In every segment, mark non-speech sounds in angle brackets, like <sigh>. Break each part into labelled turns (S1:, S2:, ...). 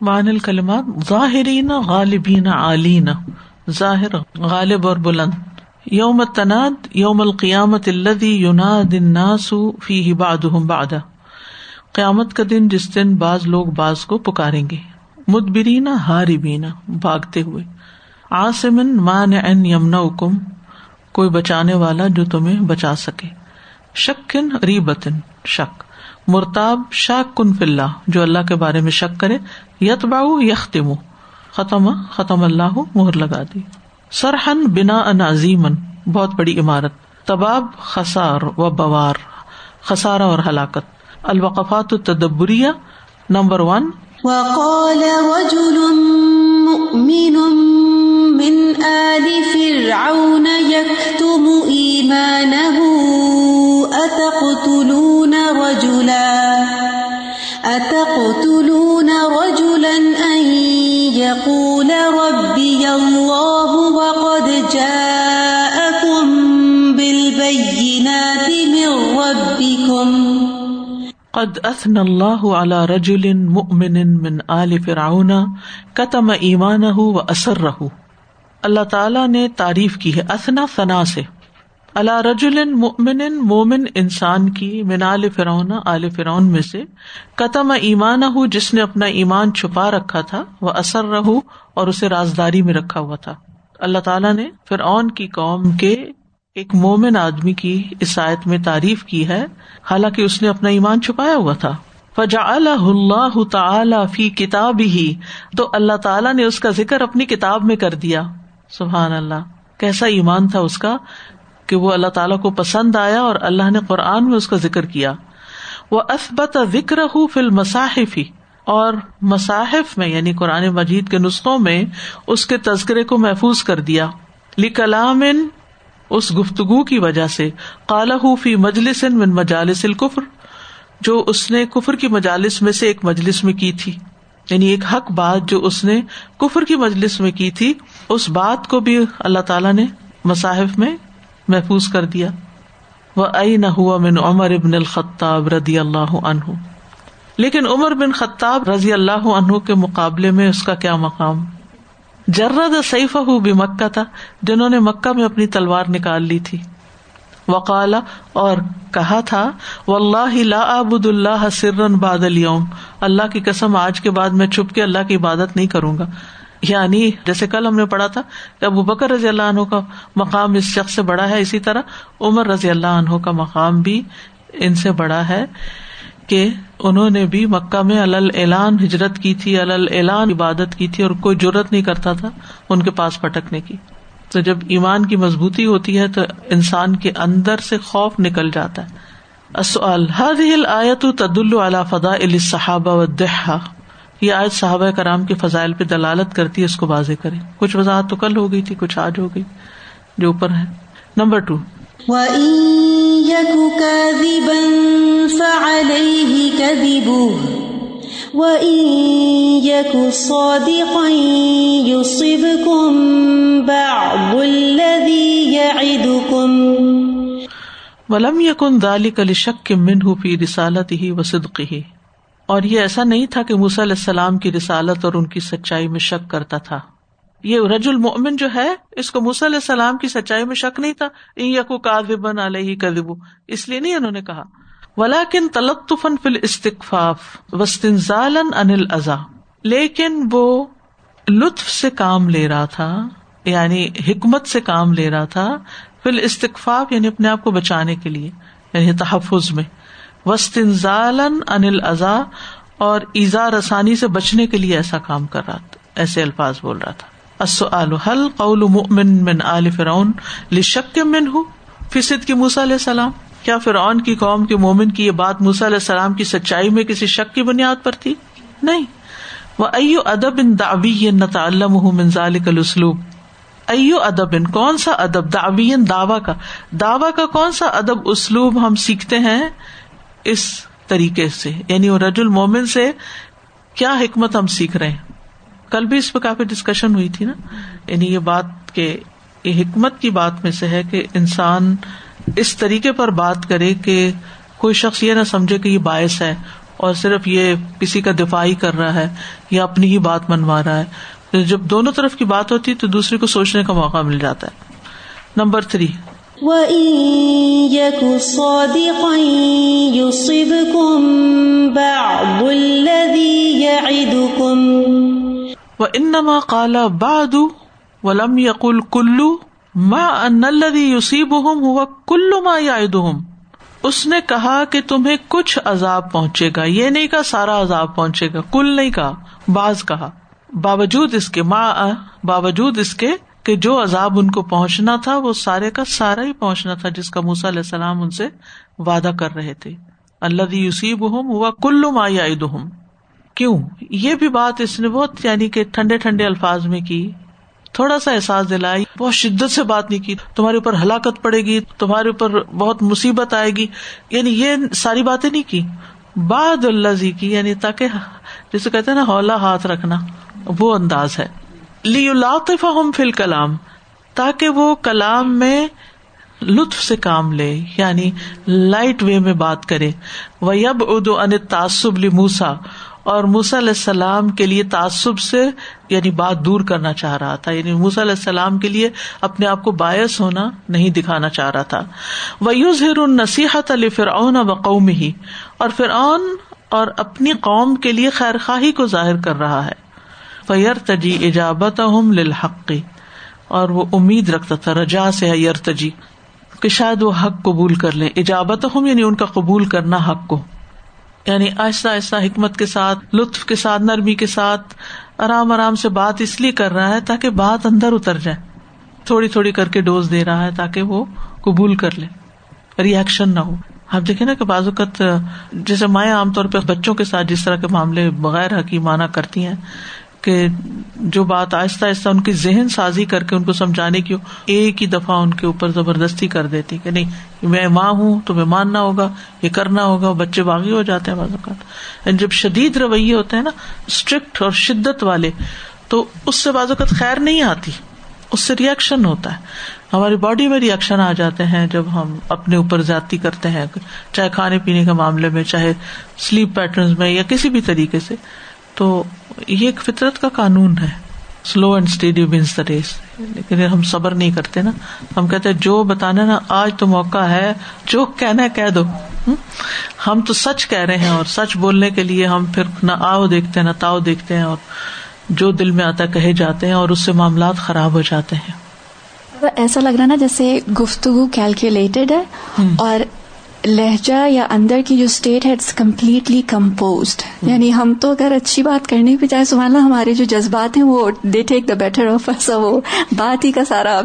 S1: مان الکلمات ظاہرین غالبین عالین. ظاہر، غالب اور بلند. یوم تناد یوم القیامت الدی یوناد الناس فی بعضهم بعدا قیامت کا دن جس دن بعض لوگ بعض کو پکاریں گے. مدبرین ہاربینا بھاگتے ہوئے. آسمن مان ان یمنا کم کوئی بچانے والا جو تمہیں بچا سکے. شکن، ریبتن، شک. مرتاب شاک کن فلّہ جو اللہ کے بارے میں شک کرے یت باؤ یختم ختم ختم اللہ، مہر لگا دی۔ سرحن بنا ان عظیمن، بہت بڑی عمارت۔ تباب خسار و بوار خسارا اور ہلاکت۔ الوقفات التدبریہ نمبر ون۔
S2: وقال رجل
S1: قد اثن اللہ على رجل مؤمن من آل فرعون کتم ایمان و اثر رہ اللہ تعالیٰ نے تعریف کی ہے، اثنا ثنا سے۔ اللہ رجول مؤمن، مومن انسان کی من آل فرعون آل فرعون میں سے قتم ایمان ہو جس نے اپنا ایمان چھپا رکھا تھا وہ اثر رہو اور اسے رازداری میں رکھا ہوا تھا۔ اللہ تعالیٰ نے فرعون کی قوم کے ایک مومن آدمی کی عیسائیت میں تعریف کی ہے۔ حالانکہ اس نے اپنا ایمان چھپایا ہوا تھا۔ فجا اللہ تعالی فی کتاب ہی تو اللہ تعالیٰ نے اس کا ذکر اپنی کتاب میں کر دیا۔ سبحان اللہ۔ کیسا ایمان تھا اس کا کہ وہ اللہ تعالیٰ کو پسند آیا اور اللہ نے قرآن میں اس کا ذکر کیا۔ وہ اسبت ذکر ہُ فل مصاحف ہی اور مصاحف میں یعنی قرآن مجید کے نسخوں میں، اس کے تذکرے کو محفوظ کر دیا۔ لی کلام اس گفتگو کی وجہ سے کالا فی مجلس من مجالس الکفر، جو اس نے کفر کی مجالس میں سے ایک مجلس میں کی تھی۔ یعنی ایک حق بات جو اس نے کفر کی مجلس میں کی تھی، اس بات کو بھی اللہ تعالیٰ نے مصاحف میں محفوظ کر دیا۔ وہ ائی نہ ہوا من عمر ابن الخطاب رضی اللہ عنہ لیکن عمر بن خطاب رضی اللہ عنہ کے مقابلے میں اس کا کیا مقام؟ جرد سیف ہُو بھی مکہ تھا جنہوں نے مکہ میں اپنی تلوار نکال لی تھی۔ وقالا اور کہا تھا و اللہ لا آبد اللہ سرن باد اليوم اللہ کی قسم، آج کے بعد میں چھپ کے اللہ کی عبادت نہیں کروں گا۔ یعنی جیسے کل ہم نے پڑھا تھا کہ ابو بکر رضی اللہ عنہ کا مقام اس شخص سے بڑا ہے، اسی طرح عمر رضی اللہ عنہ کا مقام بھی ان سے بڑا ہے۔ کہ انہوں نے بھی مکہ میں اعلان ہجرت کی تھی اعلان عبادت کی تھی اور کوئی ضرورت نہیں کرتا تھا ان کے پاس پٹکنے کی۔ تو جب ایمان کی مضبوطی ہوتی ہے تو انسان کے اندر سے خوف نکل جاتا ہے۔ آیت تد اللہ فدا صحابہ و دہا یہ آج صحابہ کرام کے فضائل پہ دلالت کرتی ہے، اس کو واضح کرے کچھ وضاحت تو کل ہو گئی تھی، کچھ آج ہو گئی، جو اوپر ہے۔ Number two. ولم یقن دالی کل شک من ہُ فی رسالت ہی و صدق ہی اور یہ ایسا نہیں تھا کہ موسی علیہ السلام کی رسالت اور ان کی سچائی میں شک کرتا تھا۔ یہ رج المن جو ہے، اس کو موسی علیہ السلام کی سچائی میں شک نہیں تھا۔ یقو کاذبن علیہ کذبو۔ اس لیے نہیں انہوں نے کہا۔ ولاکن تلطفن فل استقفاف وسطن انل ازا لیکن وہ لطف سے کام لے رہا تھا یعنی حکمت سے کام لے رہا تھا فل استقفاف یعنی اپنے آپ کو بچانے کے لیے یعنی تحفظ میں۔ وسطن ضالن انل اور ایزا رسانی سے بچنے کے لیے ایسا کام کر رہا تھا، ایسے الفاظ بول رہا تھا۔ قول مؤمن من آل فرعون لشک من ہوں فصد کی موسا علیہ السلام، کیا فرعون کی قوم کے مومن کی یہ بات موسا علیہ السلام کی سچائی میں کسی شک کی بنیاد پر تھی؟ نہیں۔ وہ ایو ادب ان دعوی نتعلم من ذالک الاسلوب ایو ادب ان کون سا ادب؟ دعوی دعوی کا۔ دعوی کا کون سا ادب؟ اسلوب ہم سیکھتے ہیں اس طریقے سے یعنی وہ رج المومن سے کیا حکمت ہم سیکھ رہے ہیں؟ کل بھی اس پہ کافی ڈسکشن ہوئی تھی نا۔ یعنی یہ بات کہ یہ حکمت کی بات میں سے ہے کہ انسان اس طریقے پر بات کرے کہ کوئی شخص یہ نہ سمجھے کہ یہ باعث ہے اور صرف یہ کسی کا دفاعی کر رہا ہے یا اپنی ہی بات منوا رہا ہے۔ جب دونوں طرف کی بات ہوتی ہے تو دوسرے کو سوچنے کا موقع مل جاتا ہے۔ Number three. وہ انما کالا باد ولم یقل کلو ماں الذي يصيبهم ہوا کلو ما يعدهم۔ اس نے کہا کہ تمہیں کچھ عذاب پہنچے گا، یہ نہیں کہا سارا عذاب پہنچے گا، کل نہیں کہا باز کہا۔ باوجود اس کے ماں، باوجود اس کے کہ جو عذاب ان کو پہنچنا تھا، وہ سارے کا سارا ہی پہنچنا تھا، جس کا موسا علیہ السلام ان سے وعدہ کر رہے تھے۔ اللہ یوسیب ہوں ہوا کلو ما عید ہوں کیوں؟ یہ بھی بات اس نے بہت یعنی کہ ٹھنڈے ٹھنڈے الفاظ میں کی۔ تھوڑا سا احساس دلائی۔ بہت شدت سے بات نہیں کی۔ تمہارے اوپر ہلاکت پڑے گی، تمہارے اوپر بہت مصیبت آئے گی۔ یعنی یہ ساری باتیں نہیں کی۔ باد اللہ جی کی یعنی تاکہ جسے کہتے نا ہولا ہاتھ رکھنا، وہ انداز ہے۔ لی لاطف ہم فل کلام تاکہ وہ کلام میں لطف سے کام لے یعنی لائٹ وے میں بات کرے۔ وہ یب ادو ان تعصب لی موسا اور موسا علیہ السلام کے لیے تعصب سے یعنی بات دور کرنا چاہ رہا تھا۔ یعنی موسا علیہ السلام کے لیے اپنے آپ کو باعث ہونا نہیں دکھانا چاہ رہا تھا۔ وہ یوز ہر نصیحت علی فرعون و قوم ہی اور فرعون اور اپنی قوم کے لیے خیر خواہی کو ظاہر کر رہا ہے۔ فیر تجی ایجابت للحقی اور وہ امید رکھتا تھا رجا سے یر تجی کہ شاید وہ حق قبول کر لیں۔ ایجابت ہوں یعنی ان کا قبول کرنا حق کو۔ یعنی آہستہ آہستہ حکمت کے ساتھ، لطف کے ساتھ، نرمی کے ساتھ آرام آرام سے بات اس لیے کر رہا ہے تاکہ بات اندر اتر جائے۔ تھوڑی تھوڑی کر کے ڈوز دے رہا ہے تاکہ وہ قبول کر لے۔ ریئیکشن نہ ہو۔ آپ دیکھیں نا کہ بعض اوقات، جیسے مائیں عام طور پہ بچوں کے ساتھ جس طرح کے معاملے بغیر حکیمانہ کرتی ہیں کہ جو بات آہستہ آہستہ ان کی ذہن سازی کر کے ان کو سمجھانے کی ایک ہی دفعہ ان کے اوپر زبردستی کر دیتی کہ نہیں میں ماں ہوں تو ماننا ہوگا، یہ کرنا ہوگا، بچے باغی ہو جاتے ہیں بعض اوقات۔ جب شدید رویے ہوتے ہیں نا اسٹرکٹ اور شدت والے، تو اس سے بعض اوقات خیر نہیں آتی، اس سے ریئیکشن ہوتا ہے۔ ہماری باڈی میں ریئیکشن آ جاتے ہیں جب ہم اپنے اوپر زیادتی کرتے ہیں، چاہے کھانے پینے کے معاملے میں، چاہے سلیپ پیٹرن میں یا کسی بھی طریقے سے۔ تو یہ ایک فطرت کا قانون ہے۔ Slow and steady wins the race لیکن ہم صبر نہیں کرتے نا۔ ہم کہتے جو بتانا نا آج تو موقع ہے۔ جو کہنا ہے کہہ دو۔ ہم؟ تو سچ کہہ رہے ہیں اور سچ بولنے کے لیے ہم پھر نہ آؤ دیکھتے ہیں نہ تاؤ دیکھتے ہیں۔ اور جو دل میں آتا کہے جاتے ہیں اور اس سے معاملات خراب ہو جاتے ہیں۔
S3: ایسا لگ رہا نا جیسے گفتگو کیلکولیٹڈ ہے اور لہجہ یا اندر کی جو اسٹیٹ ہے اٹس کمپلیٹلی کمپوزڈ یعنی ہم تو اگر اچھی بات کرنے پہ چاہے سبحان اللہ ہمارے جو جذبات ہیں وہ دے ٹیک دا بیٹر آف وہ بات ہی کا سارا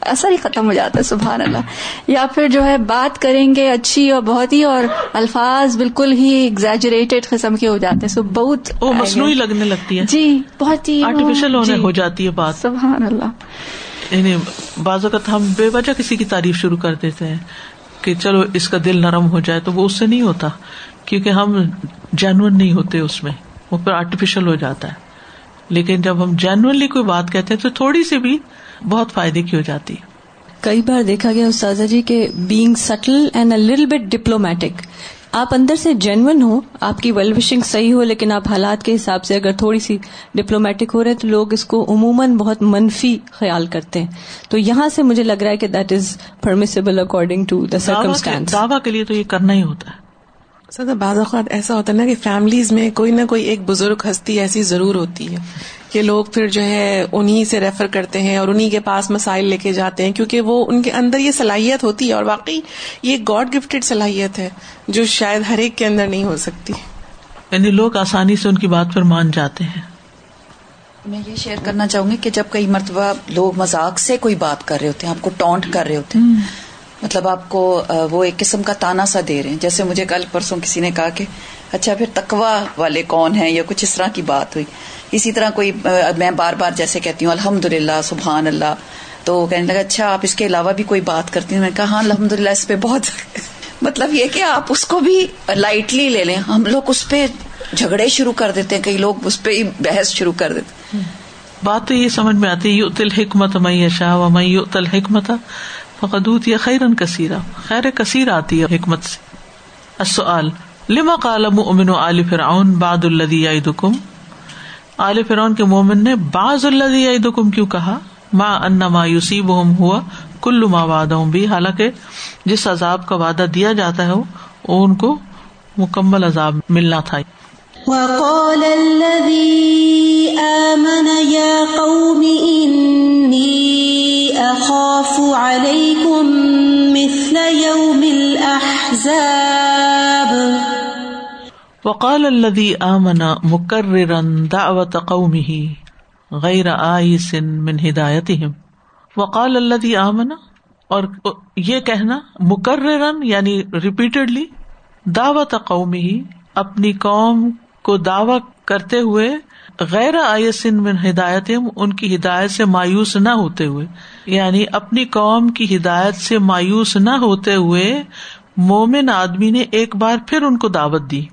S3: اثر ہی ختم ہو جاتا ہے سبحان اللہ۔ یا پھر جو ہے بات کریں گے اچھی اور بہت ہی اور الفاظ بالکل ہی ایگزیجریٹڈ قسم کے ہو جاتے ہیں۔ سو بہت
S1: مصنوعی لگنے لگتی ہے
S3: جی بہت ہی
S1: آرٹیفیشل ہونے جی، ہو جاتی ہے بات۔
S3: سبحان اللہ۔
S1: یعنی بعض اوقات ہم بے وجہ کسی کی تعریف شروع کر دیتے ہیں۔ کہ چلو اس کا دل نرم ہو جائے تو وہ اس سے نہیں ہوتا، کیونکہ ہم جینون نہیں ہوتے اس میں، وہ پھر آرٹیفیشل ہو جاتا ہے۔ لیکن جب ہم جینونلی کوئی بات کہتے ہیں تو تھوڑی سی بھی بہت فائدے کی ہو جاتی ہے۔
S4: کئی بار دیکھا گیا استاذہ جی کہ being still and a little bit diplomatic آپ اندر سے جینون ہو آپ کی ویل وشنگ صحیح ہو لیکن آپ حالات کے حساب سے اگر تھوڑی سی ڈپلومیٹک ہو رہے تو لوگ اس کو عموماً بہت منفی خیال کرتے ہیں۔ تو یہاں سے مجھے لگ رہا ہے کہ that is permissible according to the circumstance
S1: دعوی کے لیے تو یہ کرنا ہی ہوتا ہے۔
S5: سر بعض اوقات ایسا ہوتا ہے نا کہ فیملیز میں کوئی نہ کوئی ایک بزرگ ہستی ایسی ضرور ہوتی ہے۔ کہ لوگ پھر جو ہے انہیں سے ریفر کرتے ہیں اور انہیں کے پاس مسائل لے کے جاتے ہیں کیونکہ وہ ان کے اندر یہ صلاحیت ہوتی ہے اور واقعی یہ گاڈ گفٹیڈ صلاحیت ہے جو شاید ہر ایک کے اندر نہیں ہو سکتی۔
S1: یعنی لوگ آسانی سے ان کی بات پر مان جاتے ہیں۔
S6: میں یہ شیئر کرنا چاہوں گی کہ جب کئی مرتبہ لوگ مذاق سے کوئی بات کر رہے ہوتے ہیں آپ کو ٹونٹ کر رہے ہوتے ہیں مطلب آپ کو وہ ایک قسم کا تانا سا دے رہے ہیں۔ جیسے مجھے کل پرسوں کسی نے کہا کہ اچھا پھر تکوا والے کون ہیں یا کچھ اس طرح کی بات ہوئی۔ اسی طرح کوئی میں بار بار جیسے کہتی ہوں الحمد للہ سبحان اللہ تو کہنے لگا اچھا آپ اس کے علاوہ بھی کوئی بات کرتی ہوں میں نے کہا ہاں الحمد للہ اس پہ بہت <laughs> مطلب یہ کہ آپ اس کو بھی لائٹلی لے لیں۔ ہم لوگ اس پہ جھگڑے شروع کر دیتے ہیں، کئی لوگ اس پہ ہی بحث شروع کر دیتے
S1: بات تو یہ سمجھ میں آتی ہے تل حکمت میں شاہ و میں تل حکمت فقدوت یا خیرن کثیرہ خیر کثیر آتی ہے حکمت سے۔ السؤال، لما کال امن علی فرعون باد الدی دکم علی فرعون کے مومن نے باز الدی دکم کیوں کہا؟ ماں ان ما یوسیب ہوا کلو ماں وعدہ بھی۔ حالانکہ جس عذاب کا وعدہ دیا جاتا ہے وہ ان کو مکمل عذاب ملنا تھا۔
S2: وقال الذي آمن يا قوم إني أخاف عليكم مثل يوم الأحزاب.
S1: وقال الذي آمن مكررا دعوة قومه غیر آئس من ہدایتهم. وقال الذي آمن اور یہ کہنا مکررن یعنی ریپیٹڈلی دعوت قومی ہی اپنی قوم کو دعوی کرتے ہوئے غیر آئسن من ہدایت ان کی ہدایت سے مایوس نہ ہوتے ہوئے یعنی اپنی قوم کی ہدایت سے مایوس نہ ہوتے ہوئے مومن آدمی نے ایک بار پھر ان کو دعوت دی۔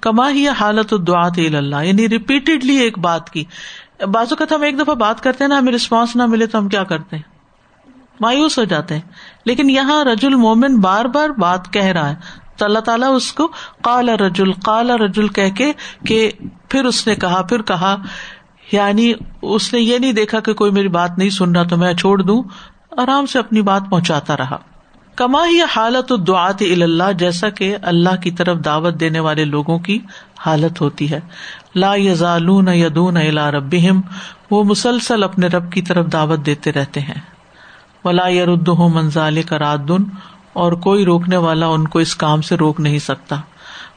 S1: کما ہی حالت الدعات اللہ یعنی ریپیٹڈلی ایک بات کی۔ بازو کا ہم ایک دفعہ بات کرتے ہیں نا، ہمیں رسپانس نہ ملے تو ہم کیا کرتے ہیں؟ مایوس ہو جاتے ہیں۔ لیکن یہاں رج المومن بار بار بات کہہ رہا ہے۔ تو اللہ تعالیٰ اس کو کالا رجول کالا رجول کہ پھر اس نے کہا، پھر کہا یعنی اس نے یہ نہیں دیکھا کہ کوئی میری بات نہیں سن رہا تو میں چھوڑ دوں، آرام سے اپنی بات پہنچاتا رہا۔ کما ہی حالت دعات اللہ جیسا کہ اللہ کی طرف دعوت دینے والے لوگوں کی حالت ہوتی ہے۔ لا یزالون یدون الا ربہم، وہ مسلسل اپنے رب کی طرف دعوت دیتے رہتے ہیں۔ ولا یردہ منزال کا رادن اور کوئی روکنے والا ان کو اس کام سے روک نہیں سکتا۔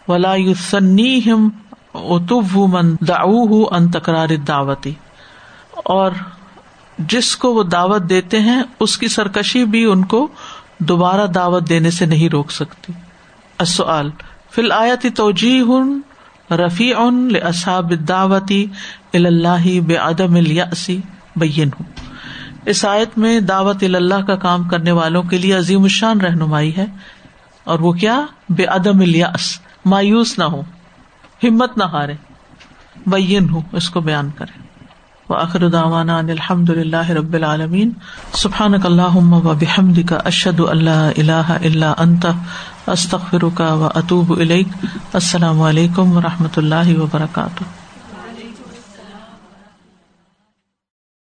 S1: ولا یوسنیہم اتو من دعوہ ان تکرار دعوتی اور جس کو وہ دعوت دیتے ہیں، اس کی سرکشی بھی ان کو دوبارہ دعوت دینے سے نہیں روک سکتی۔ السؤال فی الآیت توجیہ رفیع اصحاب دعوتی اللہ بے عدم الیاسی بین ہوں اس آیت میں دعوت اللہ کا کام کرنے والوں کے لیے عظیم الشان رہنمائی ہے اور وہ کیا؟ بے عدم الیاس، مایوس نہ ہو ہمت نہ ہارے بین ہوں، اس کو بیان کرے وآخر دعوانا ان الحمد للہ رب العالمین۔ سبحانک اللہم و بحمدک، اشہد اللہ الہ الا انت، استغفرک و اتوب الیک۔ السلام علیکم و رحمۃ اللہ وبرکاتہ۔